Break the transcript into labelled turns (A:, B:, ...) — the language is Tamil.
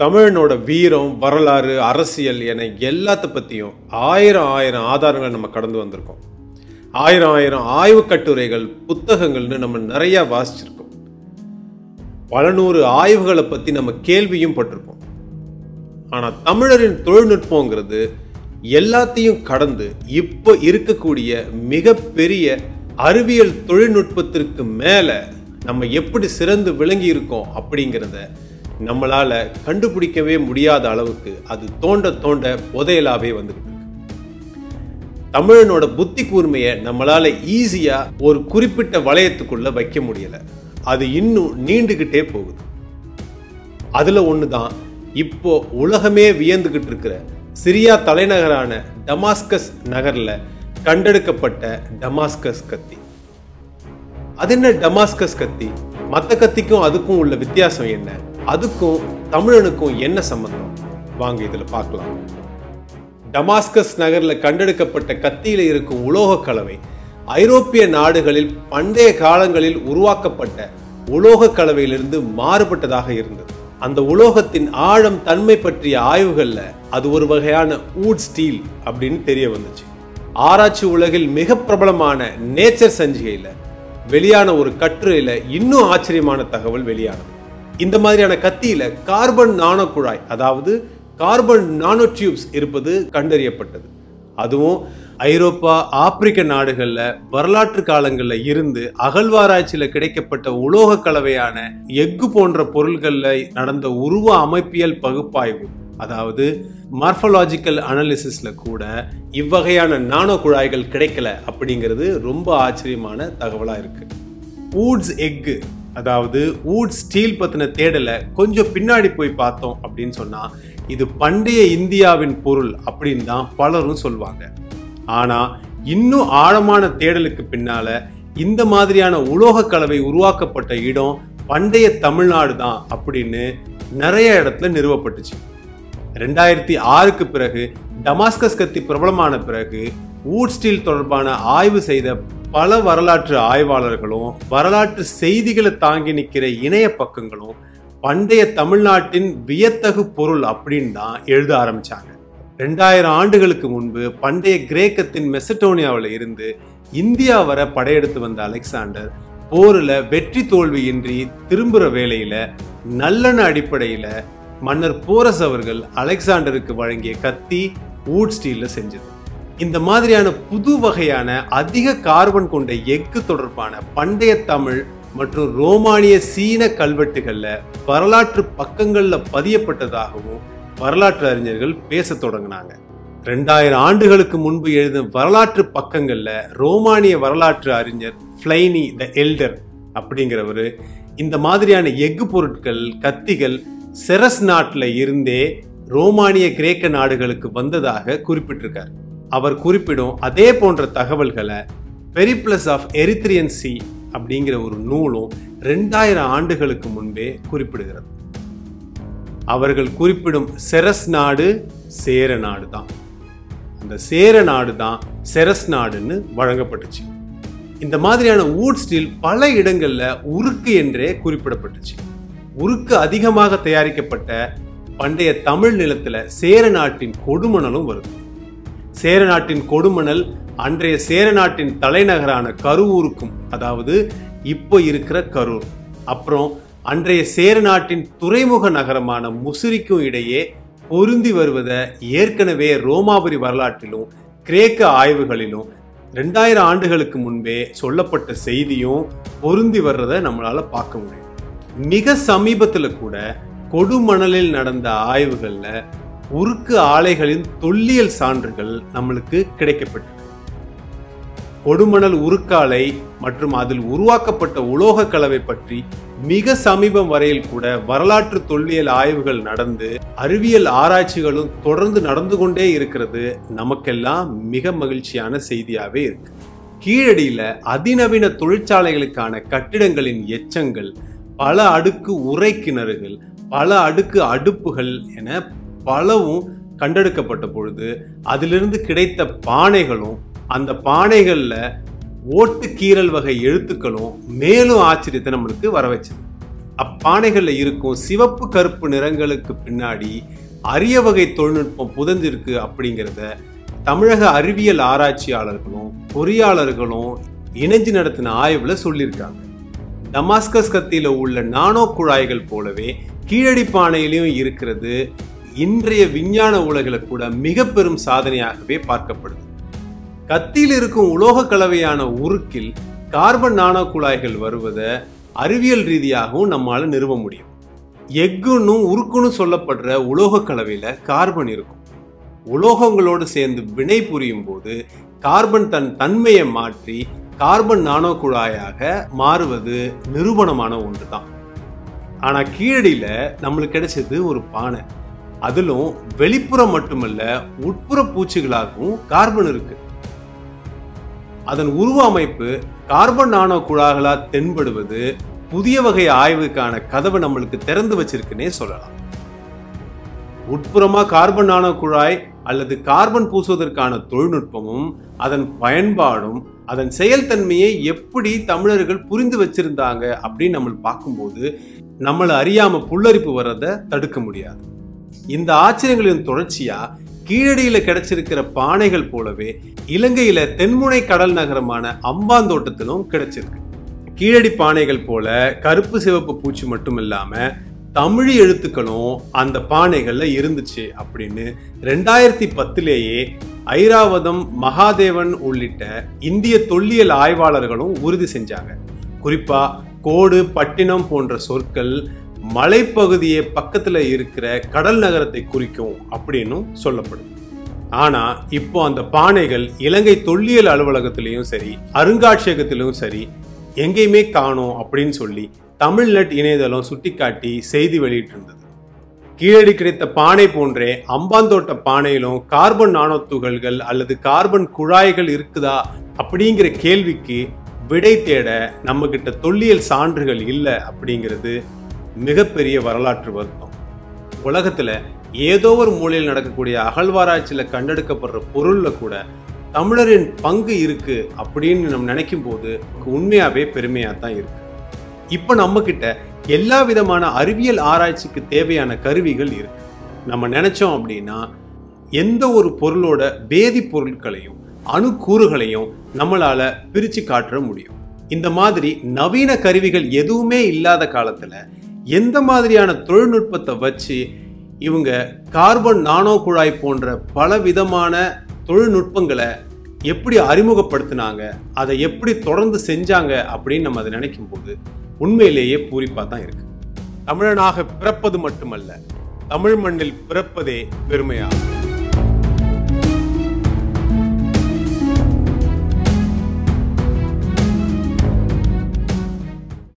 A: தமிழனோட வீரம் வரலாறு அரசியல் என எல்லாத்த பற்றியும் ஆயிரம் ஆயிரம் ஆதாரங்களை நம்ம கடந்து வந்திருக்கோம். ஆயிரம் ஆயிரம் ஆய்வு கட்டுரைகள் புத்தகங்கள்னு நம்ம நிறையா வாசிச்சிருக்கோம். பல நூறு ஆய்வுகளை பற்றி நம்ம கேள்வியும் பட்டிருக்கோம். ஆனால் தமிழரின் தொழில்நுட்பங்கிறது எல்லாத்தையும் கடந்து இப்போ இருக்கக்கூடிய மிகப்பெரிய அறிவியல் தொழில்நுட்பத்திற்கு மேலே நம்ம எப்படி சிறந்து விளங்கி இருக்கோம் அப்படிங்கிறத நம்மளால கண்டுபிடிக்கவே முடியாத அளவுக்கு அது தோண்ட தோண்ட புதையலாவே வந்துகிட்டு தமிழனோட புத்தி கூர்மையை நம்மளால் ஈஸியாக ஒரு குறிப்பிட்ட வளையத்துக்குள்ளே வைக்க முடியல. அது இன்னும் நீண்டுக்கிட்டே போகுது. அதில் ஒன்று தான் இப்போ உலகமே வியந்துக்கிட்டு இருக்கிற சிரியா தலைநகரான டமாஸ்கஸ் நகரில் கண்டெடுக்கப்பட்ட டமாஸ்கஸ் கத்தி. அது என்ன டமாஸ்கஸ் கத்தி? மற்ற கத்திக்கும் அதுக்கும் உள்ள வித்தியாசம் என்ன? அதுக்கும் தமிழனுக்கும் என்ன சம்பந்தம்? வாங்க இதில் பார்க்கலாம். டமாஸ்கஸ் நகர்ல கண்டெடுக்கப்பட்ட கத்தியில இருக்கும் உலோக கலவை ஐரோப்பிய நாடுகளில் பண்டைய காலங்களில் உருவாக்கப்பட்ட உலோக கலவையிலிருந்து மாறுபட்டதாக இருந்தது. அந்த உலோகத்தின் ஆழம் தன்மை பற்றிய ஆய்வுகளில் அது ஒரு வகையான ஊட் ஸ்டீல் அப்படின்னு தெரிய வந்துச்சு. ஆராய்ச்சி உலகில் மிக பிரபலமான நேச்சர் சஞ்சிகையில் வெளியான ஒரு கட்டுரையில் இன்னும் ஆச்சரியமான தகவல் வெளியானது. இந்த மாதிரியான கத்தியில கார்பன் நானோ குழாய் அதாவது கார்பன் நானோ டியூப்ஸ் இருப்பது கண்டறியப்பட்டது. அதுவும் ஐரோப்பா ஆப்பிரிக்க நாடுகளில் வரலாற்று காலங்களில் இருந்து அகழ்வாராய்ச்சியில் கிடைக்கப்பட்ட உலோக கலவையான எஃகு போன்ற பொருள்களில் நடந்த உருவ அமைப்பியல் பகுப்பாய்வு அதாவது மார்பலாஜிக்கல் அனாலிசிஸில் கூட இவ்வகையான நானோ குழாய்கள் கிடைக்கல அப்படிங்கிறது ரொம்ப ஆச்சரியமான தகவலாக இருக்குது ஊட்ஸ் எக்கு அதாவது ஊட் ஸ்டீல் பற்றின தேடலை கொஞ்சம் பின்னாடி போய் பார்த்தோம் அப்படின்னு சொன்னால் இது பண்டைய இந்தியாவின் பொருள் அப்படின்னு தான் பலரும் சொல்லுவாங்க ஆனால் இன்னும் ஆழமான தேடலுக்கு பின்னால் இந்த மாதிரியான உலோக கலவை உருவாக்கப்பட்ட இடம் பண்டைய தமிழ்நாடு தான் அப்படின்னு நிறைய இடத்துல நிறுவப்பட்டுச்சு. ரெண்டாயிரத்தி ஆறுக்கு பிறகு டமாஸ்கஸ் கத்தி பிரபலமான பிறகு ஊட் ஸ்டீல் தொடர்பான ஆய்வு செய்த பல வரலாற்று ஆய்வாளர்களும் வரலாற்று செய்திகளை தாங்கி நிற்கிற இணைய பக்கங்களும் பண்டைய தமிழ்நாட்டின் வியத்தகு பொருள் அப்படின்னு தான் எழுத ஆரம்பிச்சாங்க. ரெண்டாயிரம் ஆண்டுகளுக்கு முன்பு பண்டைய கிரேக்கத்தின் மெசடோனியாவில் இருந்து இந்தியா வர படையெடுத்து வந்த அலெக்சாண்டர் போரில் வெற்றி தோல்வியின்றி திரும்புகிற வேளையில் நல்லெண்ண அடிப்படையில் மன்னர் போரஸ் அவர்கள் அலெக்சாண்டருக்கு வழங்கிய கத்தி ஊட் ஸ்டீலில் செஞ்சது. இந்த மாதிரியான புது வகையான அதிக கார்பன் கொண்ட எஃகு தொடர்பான பண்டைய தமிழ் மற்றும் ரோமானிய சீன கல்வெட்டுகளில் வரலாற்று பக்கங்களில் பதியப்பட்டதாகவும் வரலாற்று அறிஞர்கள் பேச தொடங்கினாங்க. ரெண்டாயிரம் ஆண்டுகளுக்கு முன்பு எழுதும் வரலாற்று பக்கங்களில் ரோமானிய வரலாற்று அறிஞர் ஃப்ளைனி த எல்டர் அப்படிங்கிறவர் இந்த மாதிரியான எஃகு பொருட்கள் கத்திகள் செரஸ் நாட்டில் இருந்தே ரோமானிய கிரேக்க நாடுகளுக்கு வந்ததாக குறிப்பிட்டிருக்காரு. அவர் குறிப்பிடும் அதே போன்ற தகவல்களை பெரிப்ளஸ் ஆஃப் எரித்ரியன் சி அப்படிங்கிற ஒரு நூலும் ரெண்டாயிரம் ஆண்டுகளுக்கு முன்பே குறிப்பிடுகிறது. அவர்கள் குறிப்பிடும் செரஸ் நாடு சேர நாடு தான். அந்த சேர நாடு தான் செரஸ் நாடுன்னு வழங்கப்பட்டுச்சு. இந்த மாதிரியான ஊட் ஸ்டீல் பல இடங்கள்ல உருக்கு என்றே குறிப்பிடப்பட்டுச்சு. உருக்கு அதிகமாக தயாரிக்கப்பட்ட பண்டைய தமிழ் நிலத்துல சேர நாட்டின் கொடுமணலும் வருது. சேர நாட்டின் கொடுமணல் அன்றைய சேர நாட்டின் தலைநகரான கரூருக்கும் அதாவது இப்போ இருக்கிற கரூர். அப்புறம் அன்றைய சேர நாட்டின் துறைமுக நகரமான முசிறிக்கும் இடையே பொருந்தி வருவதை ஏற்கனவே ரோமாபுரி வரலாற்றிலும் கிரேக்க ஆய்வுகளிலும் ரெண்டாயிரம் ஆண்டுகளுக்கு முன்பே சொல்லப்பட்ட செய்தியும் பொருந்தி வர்றதை நம்மளால பார்க்க முடியும். மிக சமீபத்தில் கூட கொடுமணலில் நடந்த ஆய்வுகளில் உருக்கு ஆலைகளின் தொல்லியல் சான்றுகள் நம்மளுக்கு கிடைக்கப்பட்டது. கொடுமணல் உருக்காலை மற்றும் அதில் உருவாக்கப்பட்ட உலோக கலவை பற்றி மிக சமீபம் வரையில் கூட வரலாற்று தொல்லியல் ஆய்வுகள் நடந்து அறிவியல் ஆராய்ச்சிகளும் தொடர்ந்து நடந்து கொண்டே இருக்கிறது நமக்கெல்லாம் மிக மகிழ்ச்சியான செய்தியாவே இருக்கு. கீழடியில அதிநவீன தொழிற்சாலைகளுக்கான கட்டிடங்களின் எச்சங்கள் பல அடுக்கு உரை கிணறுகள் பல அடுக்கு அடுப்புகள் என பலவும் கண்டெடுக்கப்பட்ட பொழுது அதிலிருந்து கிடைத்த பானைகளும் அந்த பானைகளில் ஓட்டு வகை எழுத்துக்களும் மேலும் ஆச்சரியத்தை நம்மளுக்கு வர வச்சது. அப்பானைகளில் இருக்கும் சிவப்பு கருப்பு நிறங்களுக்கு பின்னாடி அரிய வகை தொழில்நுட்பம் புதஞ்சிருக்கு அப்படிங்கிறத தமிழக அறிவியல் ஆராய்ச்சியாளர்களும் பொறியாளர்களும் இணைஞ்சு நடத்தின ஆய்வில் சொல்லியிருக்காங்க. டமாஸ்கஸ் கத்தியில் உள்ள நானோ குழாய்கள் போலவே கீழடி பானையிலையும் இருக்கிறது இன்றைய விஞ்ஞான உலகில் கூட மிக பெரும் சாதனையாகவே பார்க்கப்படுது. கத்தியில் இருக்கும் உலோக கலவையான உருக்கில் கார்பன் நானோ குழாய்கள் வருவதை அறிவியல் ரீதியாகவும் நம்மால் நிறுவ முடியும். எஃகுன்னு உருக்குன்னு சொல்லப்படுற உலோக கலவையில் கார்பன் இருக்கும். உலோகங்களோடு சேர்ந்து வினை புரியும் போது கார்பன் தன் தன்மையை மாற்றி கார்பன் நானோ குழாயாக மாறுவது நிரூபணமான ஒன்று தான் ஆனால் கீழடியில் நம்மளுக்கு கிடைச்சது ஒரு பானை. அதிலும் வெளிப்புறம் மட்டுமல்ல உட்புற பூச்சிகளாகவும் கார்பன் இருக்கு. அதன் உருவ அமைப்பு கார்பன் நானோ குழாய்களா தென்படுவது புதிய வகை ஆய்வுக்கான கதவை நம்மளுக்கு திறந்து வச்சிருக்குன்னே சொல்லலாம். உட்புறமா கார்பன் நானோ குழாய் அல்லது கார்பன் பூசுவதற்கான தொழில்நுட்பமும் அதன் பயன்பாடும் அதன் செயல்தன்மையை எப்படி தமிழர்கள் புரிந்து வச்சிருந்தாங்க அப்படின்னு நம்ம பார்க்கும்போது நம்மளை அறியாம புல்லரிப்பு வர்றதை தடுக்க முடியாது. இந்த ஆச்சரியங்களின் தொடர்ச்சியா கீழடியில கிடைச்சிருக்கிற பானைகள் போலவே இலங்கையில தென்முனை கடல் நகரமான அம்பாந்தோட்டத்திலும் கிடைச்சிருக்கு. கீழடி பானைகள் போல கருப்பு சிவப்பு பூச்சி மட்டும் இல்லாம தமிழ் எழுத்துக்களும் அந்த பானைகள்ல இருந்துச்சு அப்படின்னு ரெண்டாயிரத்தி பத்துலேயே ஐராவதம் மகாதேவன் உள்ளிட்ட இந்திய தொல்லியல் ஆய்வாளர்களும் உறுதி செஞ்சாங்க. குறிப்பா கோடு பட்டினம் போன்ற சொற்கள் மலைப்பகுதியை பக்கத்தில் இருக்கிற கடல் நகரத்தை குறிக்கும் அப்படின்னும் சொல்லப்படுது ஆனால் இப்போ அந்த பானைகள் இலங்கை தொல்லியல் அலுவலகத்திலையும் சரி அருங்காட்சியகத்திலும் சரி எங்கேயுமே காணோம் அப்படின்னு சொல்லி தமிழ்நெட் இணையதளம் சுட்டிக்காட்டி செய்தி வெளியிட்டிருந்தது. கீழடி கிடைத்த பானை போன்றே அம்பாந்தோட்ட பானையிலும் கார்பன் நானோ துகள்கள் அல்லது கார்பன் குழாய்கள் இருக்குதா அப்படிங்கிற கேள்விக்கு விடை தேட நம்மக்கிட்ட தொல்லியல் சான்றுகள் இல்லை அப்படிங்கிறது மிகப்பெரிய வரலாற்று வருத்தம். உலகத்தில் ஏதோ ஒரு மூலையில் நடக்கக்கூடிய அகழ்வாராய்ச்சியில் கண்டெடுக்கப்படுற பொருளில் கூட தமிழரின் பங்கு இருக்கு அப்படின்னு நம்ம நினைக்கும் போது உண்மையாகவே பெருமையாக தான் இருக்கு. இப்போ நம்மக்கிட்ட எல்லா விதமான அறிவியல் ஆராய்ச்சிக்கு தேவையான கருவிகள் இருக்கு. நம்ம நினைச்சோம் அப்படின்னா எந்த ஒரு பொருளோட வேதிப்பொருட்களையும் அணுக்கூறுகளையும் நம்மளால பிரித்து காட்ட முடியும். இந்த மாதிரி நவீன கருவிகள் எதுவுமே இல்லாத காலத்தில் எந்த மாதிரியான தொழில்நுட்பத்தை வச்சு இவங்க கார்பன் நானோ குழாய் போன்ற பல விதமான தொழில்நுட்பங்களை எப்படி அறிமுகப்படுத்தினாங்க அதை எப்படி தொடர்ந்து செஞ்சாங்க அப்படின்னு நம்ம அதை நினைக்கும் போது உண்மையிலேயே பூரிப்பாக தான் இருக்கு. தமிழனாக பிறப்பது மட்டுமல்ல தமிழ் மண்ணில் பிறப்பதே பெருமையாகும்.